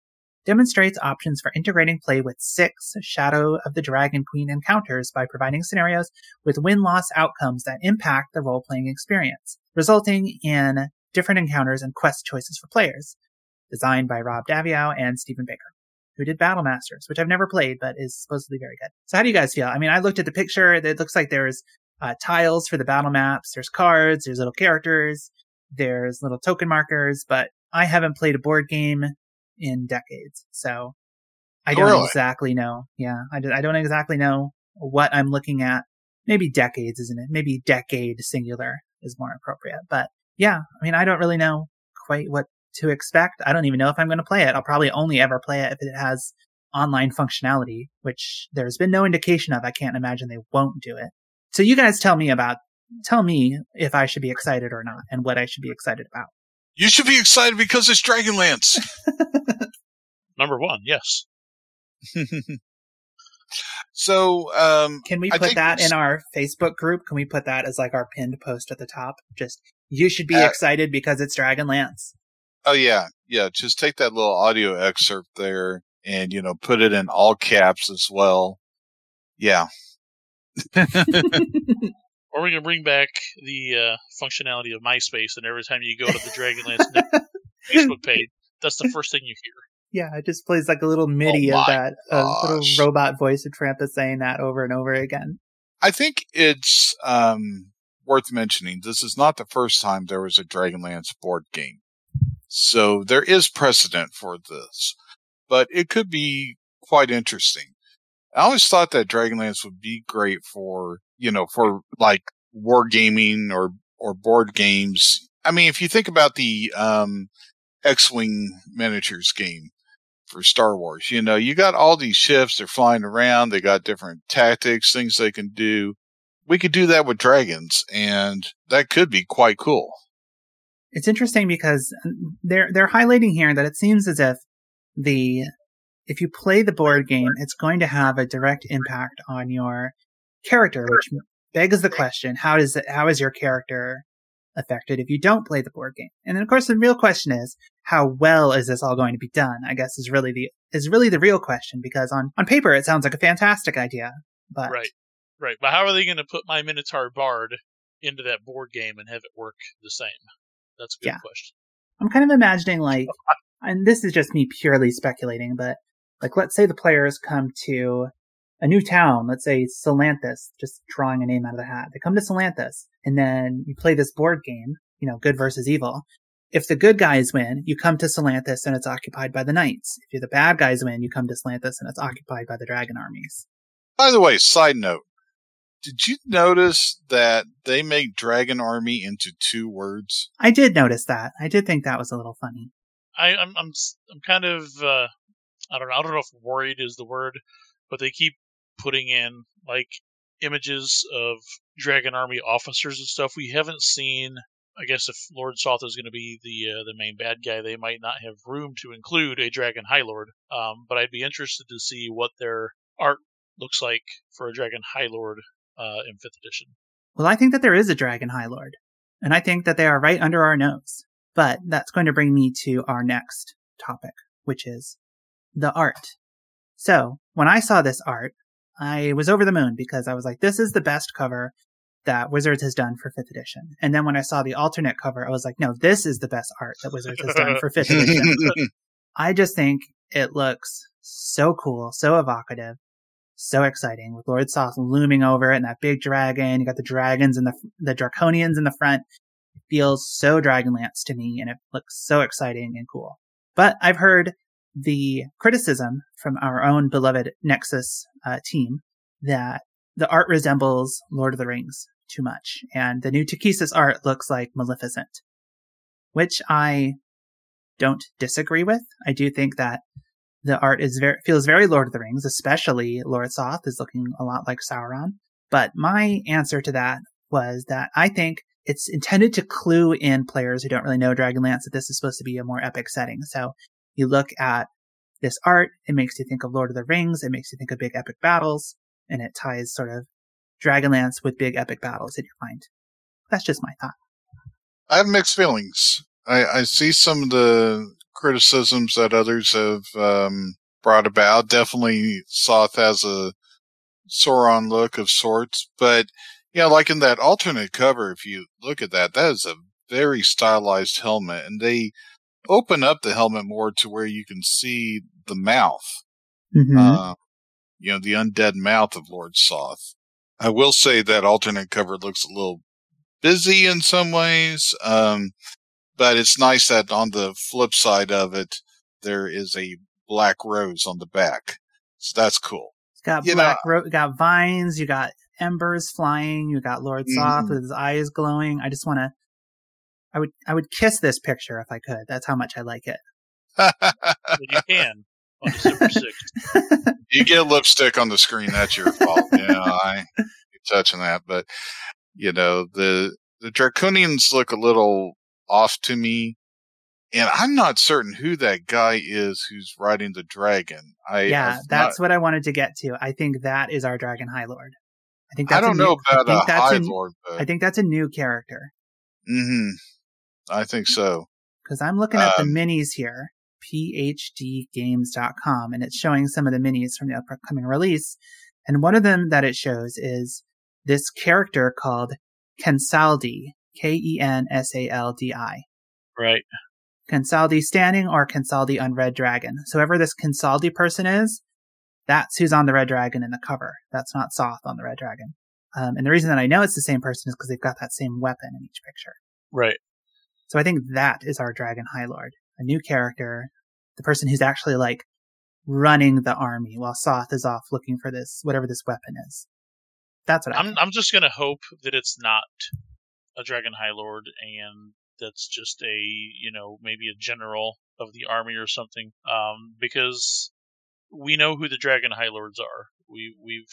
Demonstrates options for integrating play with six Shadow of the Dragon Queen encounters by providing scenarios with win loss outcomes that impact the role playing experience, resulting in different encounters and quest choices for players. Designed by Rob Daviau and Stephen Baker who did Battle Masters, which I've never played, but is supposedly very good. So how do you guys feel? I mean, I looked at the picture. It looks like there's uh, tiles for the battle maps. There's cards, there's little characters, there's little token markers, but I haven't played a board game in decades. So I don't really? exactly know. Yeah, I, I don't exactly know what I'm looking at. Maybe decades, isn't it? Maybe decade singular is more appropriate. But yeah, I mean, I don't really know quite what to expect. I don't even know if I'm going to play it. I'll probably only ever play it if it has online functionality, which there's been no indication of. I can't imagine they won't do it. So you guys tell me about, tell me if I should be excited or not and what I should be excited about. You should be excited because it's Dragonlance. Number one, yes. so, um, Can we put that in our Facebook group? Can we put that as like our pinned post at the top? Just, you should be Uh, excited because it's Dragonlance. oh yeah, yeah, just take that little audio excerpt there and, you know, put it in all caps as well. Yeah. Or we can bring back the uh, functionality of MySpace, and every time you go to the Dragonlance Facebook page, that's the first thing you hear. Yeah, it just plays like a little MIDI Oh of that a little robot voice of Trampas saying that over and over again. I think it's um, worth mentioning. This is not the first time there was a Dragonlance board game. So there is precedent for this, but it could be quite interesting. I always thought that Dragonlance would be great for, you know, for like wargaming or, or board games. I mean, if you think about the, um, X-Wing miniatures game for Star Wars, you know, you got all these ships, they're flying around, they got different tactics, things they can do. We could do that with dragons and that could be quite cool. It's interesting because they're they're highlighting here that it seems as if the if you play the board game, it's going to have a direct impact on your character, which begs the question: How does it, how is your character affected if you don't play the board game? And then, of course, the real question is: How well is this all going to be done? I guess is really the is really the real question because on on paper it sounds like a fantastic idea, but Right. Right. But how are they going to put my Minotaur Bard into that board game and have it work the same? That's a good Yeah. question. I'm kind of imagining like, and this is just me purely speculating, but like, let's say the players come to a new town, let's say Solanthus, just drawing a name out of the hat. They come to Solanthus and then you play this board game, you know, good versus evil. If the good guys win, you come to Solanthus and it's occupied by the knights. If you're the bad guys win, you come to Solanthus and it's occupied by the dragon armies. By the way, side note, did you notice that they make Dragon Army into two words? I did notice that. I did think that was a little funny. I, I'm I'm s- I'm kind of uh, I don't know I don't know if worried is the word, but they keep putting in like images of Dragon Army officers and stuff. We haven't seen. I guess if Lord Soth is going to be the uh, the main bad guy, they might not have room to include a Dragon High Lord. Um, but I'd be interested to see what their art looks like for a Dragon High Lord uh, in fifth edition. Well, I think that there is a Dragon High Lord, and I think that they are right under our nose. But that's going to bring me to our next topic, which is the art. So, when I saw this art, I was over the moon because I was like, this is the best cover that Wizards has done for 5th edition. And then when I saw the alternate cover, I was like, no, this is the best art that Wizards has done for 5th edition. I just think it looks so cool, so evocative, so exciting with Lord Soth looming over it and that big dragon. You got the dragons and the the draconians in the front. It feels so Dragonlance to me, and it looks so exciting and cool. But I've heard the criticism from our own beloved Nexus uh, team that the art resembles Lord of the Rings too much, and the new Takhisis art looks like Maleficent, which I don't disagree with. I do think that the art is very feels very Lord of the Rings, especially Lord Soth is looking a lot like Sauron. But my answer to that was that I think it's intended to clue in players who don't really know Dragonlance that this is supposed to be a more epic setting. So you look at this art, it makes you think of Lord of the Rings, it makes you think of big epic battles, and it ties sort of Dragonlance with big epic battles in your mind. That's just my thought. I have mixed feelings. I, I see some of the criticisms that others have um, brought about. Definitely, Soth has a Sauron look of sorts, but yeah, like in that alternate cover, if you look at that, that is a very stylized helmet, and they open up the helmet more to where you can see the mouth. Mm-hmm. Uh, you know, the undead mouth of Lord Soth. I will say that alternate cover looks a little busy in some ways. Um, but it's nice that on the flip side of it, there is a black rose on the back. So that's cool. It's got You black, ro- got vines, you got embers flying, you got Lord Soth Mhm. with his eyes glowing. I just want to, I would I would kiss this picture if I could. That's how much I like it. Well, you can on December 6th. you get lipstick on the screen, that's your fault. You know, I ain't touching that. But you know, the the Draconians look a little off to me. And I'm not certain who that guy is who's riding the dragon. I yeah, I've that's not- what I wanted to get to. I think that is our Dragon High Lord. I think that's I don't a new, know about I think a that's High a- Lord, but I think that's a new character hmm I think so. because I'm looking at Um, the minis here, phdgames.com, and it's showing some of the minis from the upcoming release. And one of them that it shows is this character called Kensaldi, K E N S A L D I. Right. Kensaldi standing or Kensaldi on Red Dragon. So whoever this Kensaldi person is, that's who's on the Red Dragon in the cover. That's not Soth on the Red Dragon. Um, and the reason that I know it's the same person is because they've got that same weapon in each picture. Right. So I think that is our Dragon High Lord, a new character, the person who's actually like running the army while Soth is off looking for this whatever this weapon is. That's what I I'm think. I'm just gonna hope that it's not a Dragon High Lord and that's just a you know maybe a general of the army or something. Um, because we know who the Dragon High Lords are. We we've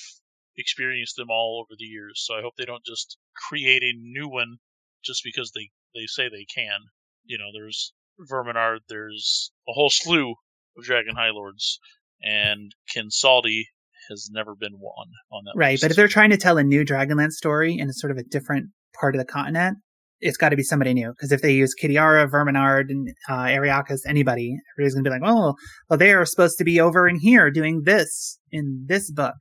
experienced them all over the years. So I hope they don't just create a new one just because they they say they can. You know, there's Verminaard. There's a whole slew of Dragon High Lords, and Kinsaldi has never been one on that. Right, list. but if they're trying to tell a new Dragonlance story in a sort of a different part of the continent, it's got to be somebody new. Because if they use Kitiara, Verminaard, and uh, Ariakas, anybody, everybody's gonna be like, "Oh, well, they are supposed to be over in here doing this in this book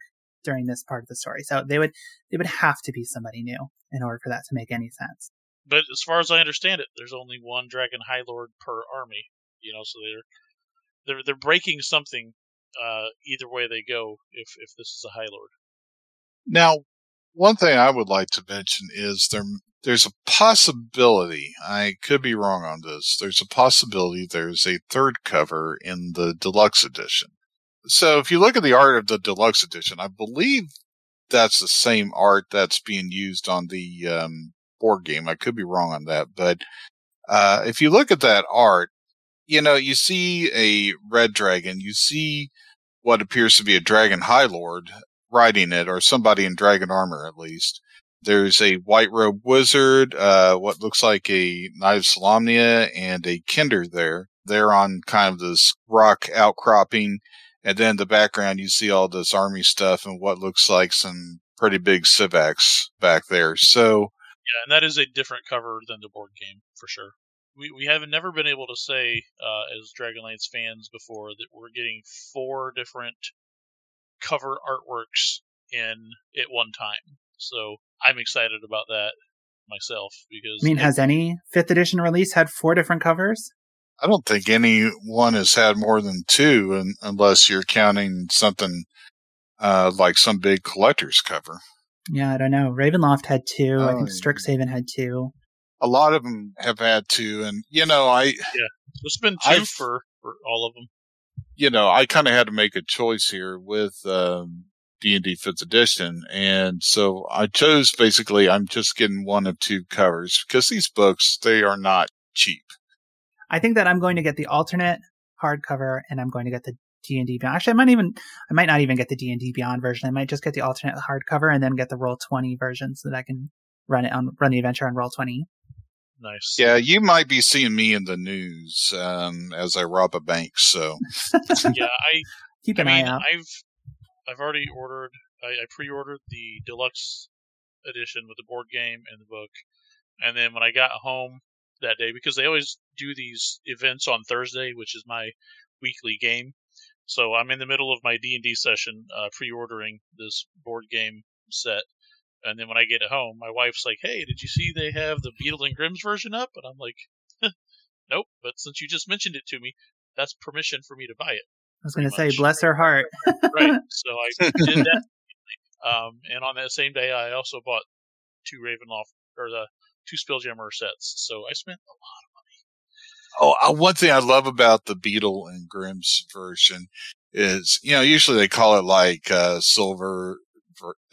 during this part of the story." So they would they would have to be somebody new in order for that to make any sense. But as far as I understand it, there's only one Dragon High Lord per army. You know, so they're they're they're breaking something uh, either way they go. If if this is a High Lord, Now, one thing I would like to mention is there there's a possibility. I could be wrong on this. There's a possibility there's a third cover in the deluxe edition. So if you look at the art of the deluxe edition, I believe that's the same art that's being used on the um, board game. I could be wrong on that, but uh, if you look at that art, you know you see a red dragon. You see what appears to be a dragon high lord riding it, or somebody in dragon armor at least. There's a white robe wizard, uh, what looks like a Knight of Solamnia, and a Kender there. They're on kind of this rock outcropping, and then in the background you see all this army stuff and what looks like some pretty big sivaks back there. So, yeah, and that is a different cover than the board game for sure. We we have never been able to say uh, as Dragonlance fans before that we're getting four different cover artworks in at one time. So I'm excited about that myself because I mean, has any fifth edition release had four different covers? I don't think anyone has had more than two, un unless you're counting something uh, like some big collector's cover. Yeah, I don't know. Ravenloft had two. I Oh, think yeah. Strixhaven had two. A lot of them have had two, and you know, I yeah, there's been 2 for for all of them. you know, I kind of had to make a choice here with um, D&D 5th edition. And so I chose basically, I'm just getting one of two covers because these books, they are not cheap. I think that I'm going to get the alternate hardcover and I'm going to get the D&D Beyond. Actually, I might even, I might not even get the D&D Beyond version. I might just get the alternate hardcover and then get the Roll 20 version so that I can run it on, run the adventure on Roll 20. Nice. Yeah, you might be seeing me in the news um, as I rob a bank. So yeah. I Keep I an mean, eye out. I've I've already ordered. I, I pre-ordered the deluxe edition with the board game and the book, and then when I got home that day, because they always do these events on Thursday, which is my weekly game. So I'm in the middle of my D and D session, uh, pre-ordering this board game set, and then when I get home, my wife's like, "Hey, did you see they have the Beadle and Grimm's version up?" And I'm like, "Nope." But since you just mentioned it to me, that's permission for me to buy it I was going to say, bless her heart. right. So I did that. Um, and on that same day, I also bought two Ravenloft or the two Spelljammer sets. So I spent a Oh, uh, one thing I love about the Beadle and Grimm's version is, you know, usually they call it like uh, silver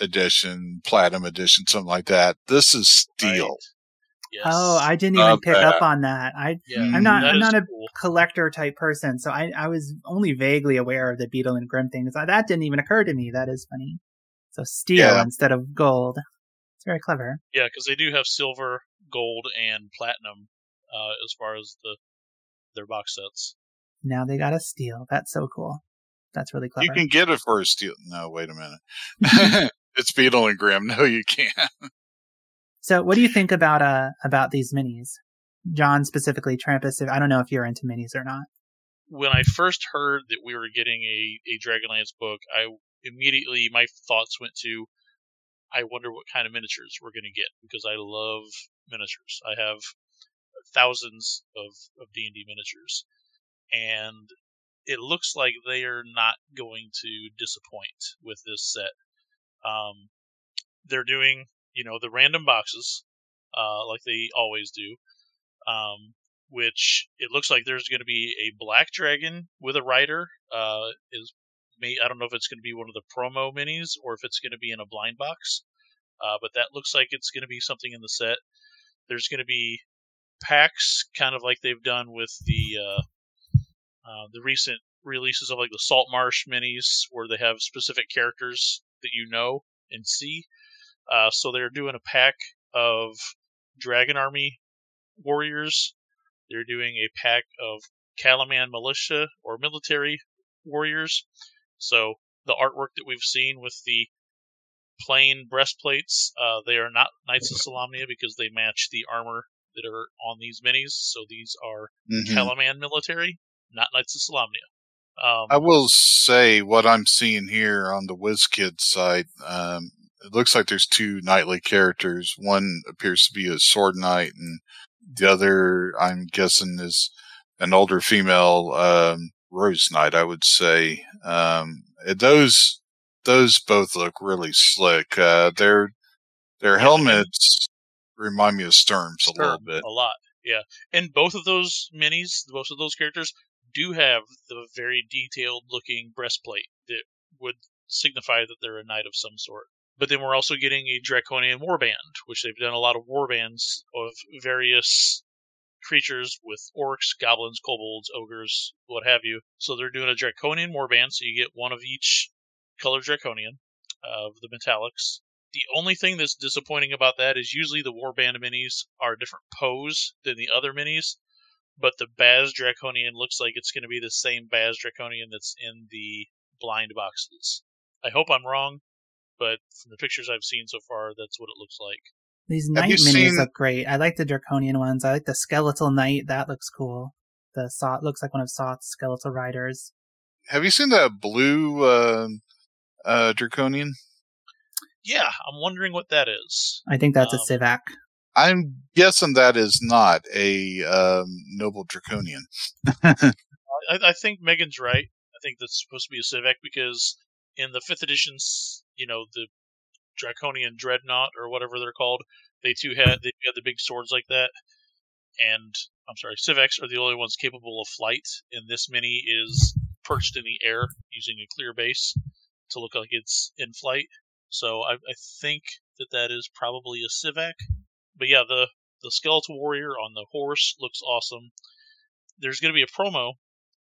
edition, platinum edition, something like that. This is steel. Right. Yes. Oh, I didn't even pick Okay. up on that. I yeah, I'm not that I'm not a cool. collector type person, so I I was only vaguely aware of the Beadle and Grimm things. That didn't even occur to me. That is funny. So steel Yeah. instead of gold. It's very clever. Yeah, because they do have silver, gold, and platinum uh, as far as the their box sets. Now they got a steel. That's so cool. That's really clever. You can get it for a steal. No, wait a minute. it's Beadle and Grimm. No, you can't. So, what do you think about uh about these minis? John specifically, Trampas. If, I don't know if you're into minis or not. When I first heard that we were getting a, a Dragonlance book, I immediately my thoughts went to, I wonder what kind of miniatures we're going to get because I love miniatures. I have thousands of of D and D miniatures, and it looks like they are not going to disappoint with this set. Um, they're doing, you know, the random boxes, uh, like they always do. Um, which it looks like there's going to be a black dragon with a rider. Uh, is may I don't know if it's going to be one of the promo minis or if it's going to be in a blind box. Uh, but that looks like it's going to be something in the set. There's going to be packs, kind of like they've done with the uh, uh, the recent releases of like the Salt Marsh minis, where they have specific characters that you know and see. Uh, so they're doing a pack of Dragon Army warriors. They're doing a pack of Kalaman militia or military warriors. So the artwork that we've seen with the plain breastplates, uh, they are not Knights of Solamnia because they match the armor that are on these minis. So these are Mhm. Kalaman military, not Knights of Solamnia. Um, I will say what I'm seeing here on the WizKid side. Um, it looks like there's two knightly characters. One appears to be a sword knight, and the other, I'm guessing, is an older female um, rose knight. I would say um, those those both look really slick. Uh, their their helmets remind me of Sturms a little bit. A lot, yeah. And both of those minis, both of those characters, do have the very detailed looking breastplate that would signify that they're a knight of some sort. But then we're also getting a Draconian warband, which they've done a lot of warbands of various creatures with orcs, goblins, kobolds, ogres, what have you. So they're doing a Draconian warband, so you get one of each color Draconian of the metallics. The only thing that's disappointing about that is usually the warband minis are a different pose than the other minis, but the Baaz Draconian looks like it's going to be the same Baaz Draconian that's in the blind boxes. I hope I'm wrong, but from the pictures I've seen so far, that's what it looks like. These Have knight minis seen- look great. I like the draconian ones. I like the skeletal knight. That looks cool. The Soth looks like one of Soth's skeletal riders. Have you seen that blue uh, uh, draconian? Yeah, I'm wondering what that is. I think that's Um, a Sivak. I'm guessing that is not a um, noble draconian. I, I think Megan's right. I think that's supposed to be a Sivak because in the fifth editions, you know, the Draconian Dreadnought or whatever they're called, they too had they had the big swords like that. And I'm sorry, Sivaks are the only ones capable of flight, and this mini is perched in the air using a clear base to look like it's in flight. So I, I think that that is probably a Sivak. But yeah, the the skeletal warrior on the horse looks awesome. There's going to be a promo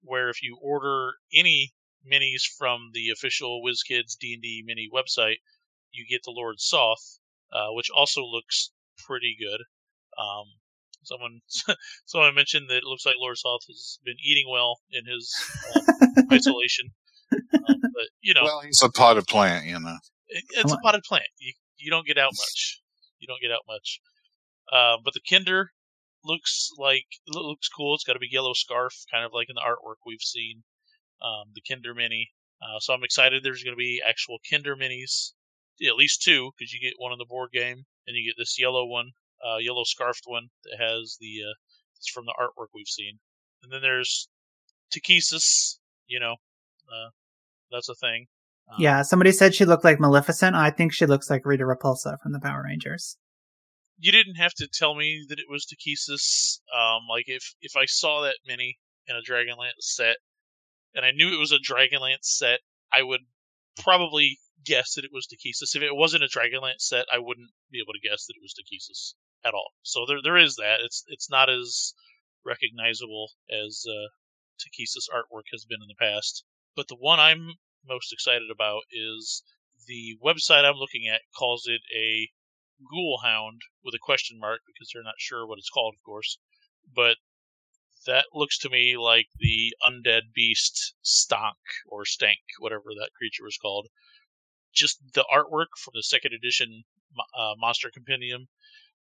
where if you order any minis from the official WizKids D&D mini website, you get the Lord Soth, uh, which also looks pretty good. Um, someone someone mentioned that it looks like Lord Soth has been eating well in his um, isolation. Um, but you know, Well, he's a potted plant, you know. It, it's a potted plant. You you don't get out much. You don't get out much. Uh, but the Kender looks like lo- looks cool. It's got a big yellow scarf, kind of like in the artwork we've seen. Um, the Kender Mini. Uh, so I'm excited. There's going to be actual Kender Minis, at least two, because you get one in the board game, and you get this yellow one, uh, yellow scarfed one that has the. Uh, it's from the artwork we've seen, and then there's Takhisis. You know, uh, that's a thing. Um, yeah, somebody said she looked like Maleficent. I think she looks like Rita Repulsa from the Power Rangers. you didn't have to tell me that it was Takhisis. Um, like if if I saw that mini in a Dragonlance set, and I knew it was a Dragonlance set, I would probably guess that it was Takhisis. If it wasn't a Dragonlance set, I wouldn't be able to guess that it was Takesis. at all. So there there is that. It's it's not as recognizable as uh, Takhisis's artwork has been in the past. But the one I'm most excited about is the website I'm looking at calls it a ghoul hound with a question mark because they're not sure what it's called, of course. But that looks to me like the undead beast Stank or Stank, whatever that creature was called. Just the artwork from the second edition uh, Monster Compendium.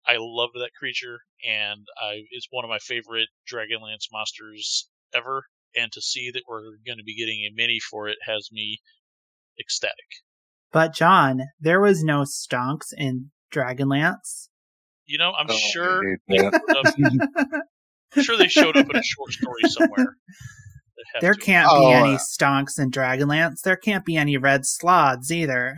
I love that creature, and I, it's one of my favorite Dragonlance monsters ever. And to see that we're going to be getting a mini for it has me ecstatic. But John, there was no stonks in Dragonlance. You know, I'm oh, sure. I'm sure they showed up in a short story somewhere. There to. can't oh, be any uh, stonks in Dragonlance. There can't be any red sloths either.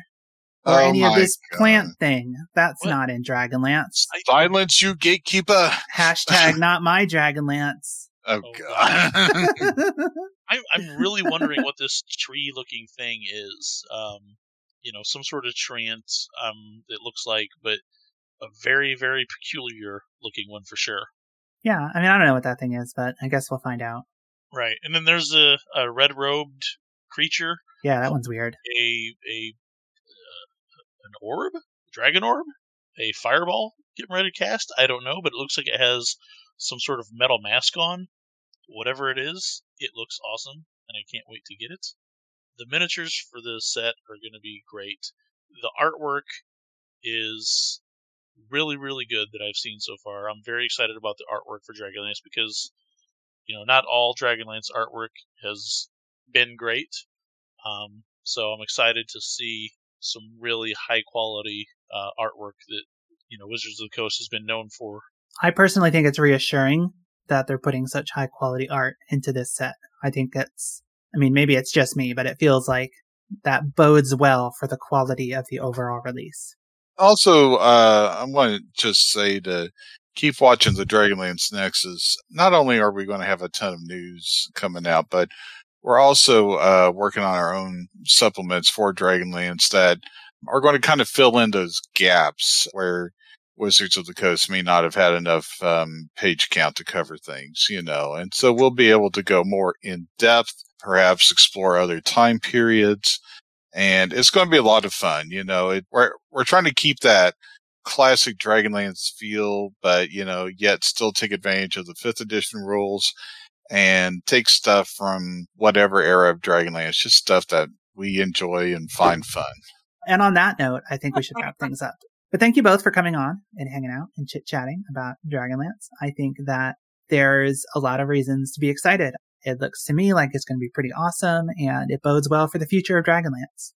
Or oh any of this God. plant thing. That's what? not in Dragonlance. Silence, you gatekeeper. Hashtag not my Dragonlance. Oh, oh God. I'm, I'm really wondering what this tree looking thing is. Um, you know, some sort of treant, um, it looks like, but a very, very peculiar looking one for sure. Yeah, I mean, I don't know what that thing is, but I guess we'll find out. Right, and then there's a, a red robed creature. Yeah, that one's weird. A a uh, an orb, dragon orb, a fireball getting ready to cast. I don't know, but it looks like it has some sort of metal mask on. Whatever it is, it looks awesome, and I can't wait to get it. The miniatures for this set are going to be great. The artwork is really, really good that I've seen so far. I'm very excited about the artwork for Dragonlance because, you know, not all Dragonlance artwork has been great. Um, so I'm excited to see some really high quality uh, artwork that, you know, Wizards of the Coast has been known for. I personally think it's reassuring that they're putting such high quality art into this set. I think it's, I mean, maybe it's just me, but it feels like that bodes well for the quality of the overall release also, uh, I want to just say to keep watching the Dragonlance Nexus. Not only are we going to have a ton of news coming out, but we're also uh, working on our own supplements for Dragonlance that are going to kind of fill in those gaps where Wizards of the Coast may not have had enough um, page count to cover things, you know. And so we'll be able to go more in depth, perhaps explore other time periods and it's going to be a lot of fun. You know, it, we're we're trying to keep that classic Dragonlance feel, but you know, yet still take advantage of the fifth edition rules and take stuff from whatever era of Dragonlance, just stuff that we enjoy and find fun. And on that note, I think we should wrap things up. But thank you both for coming on and hanging out and chit chatting about Dragonlance. I think that there's a lot of reasons to be excited. It looks to me like it's going to be pretty awesome, and it bodes well for the future of Dragonlance.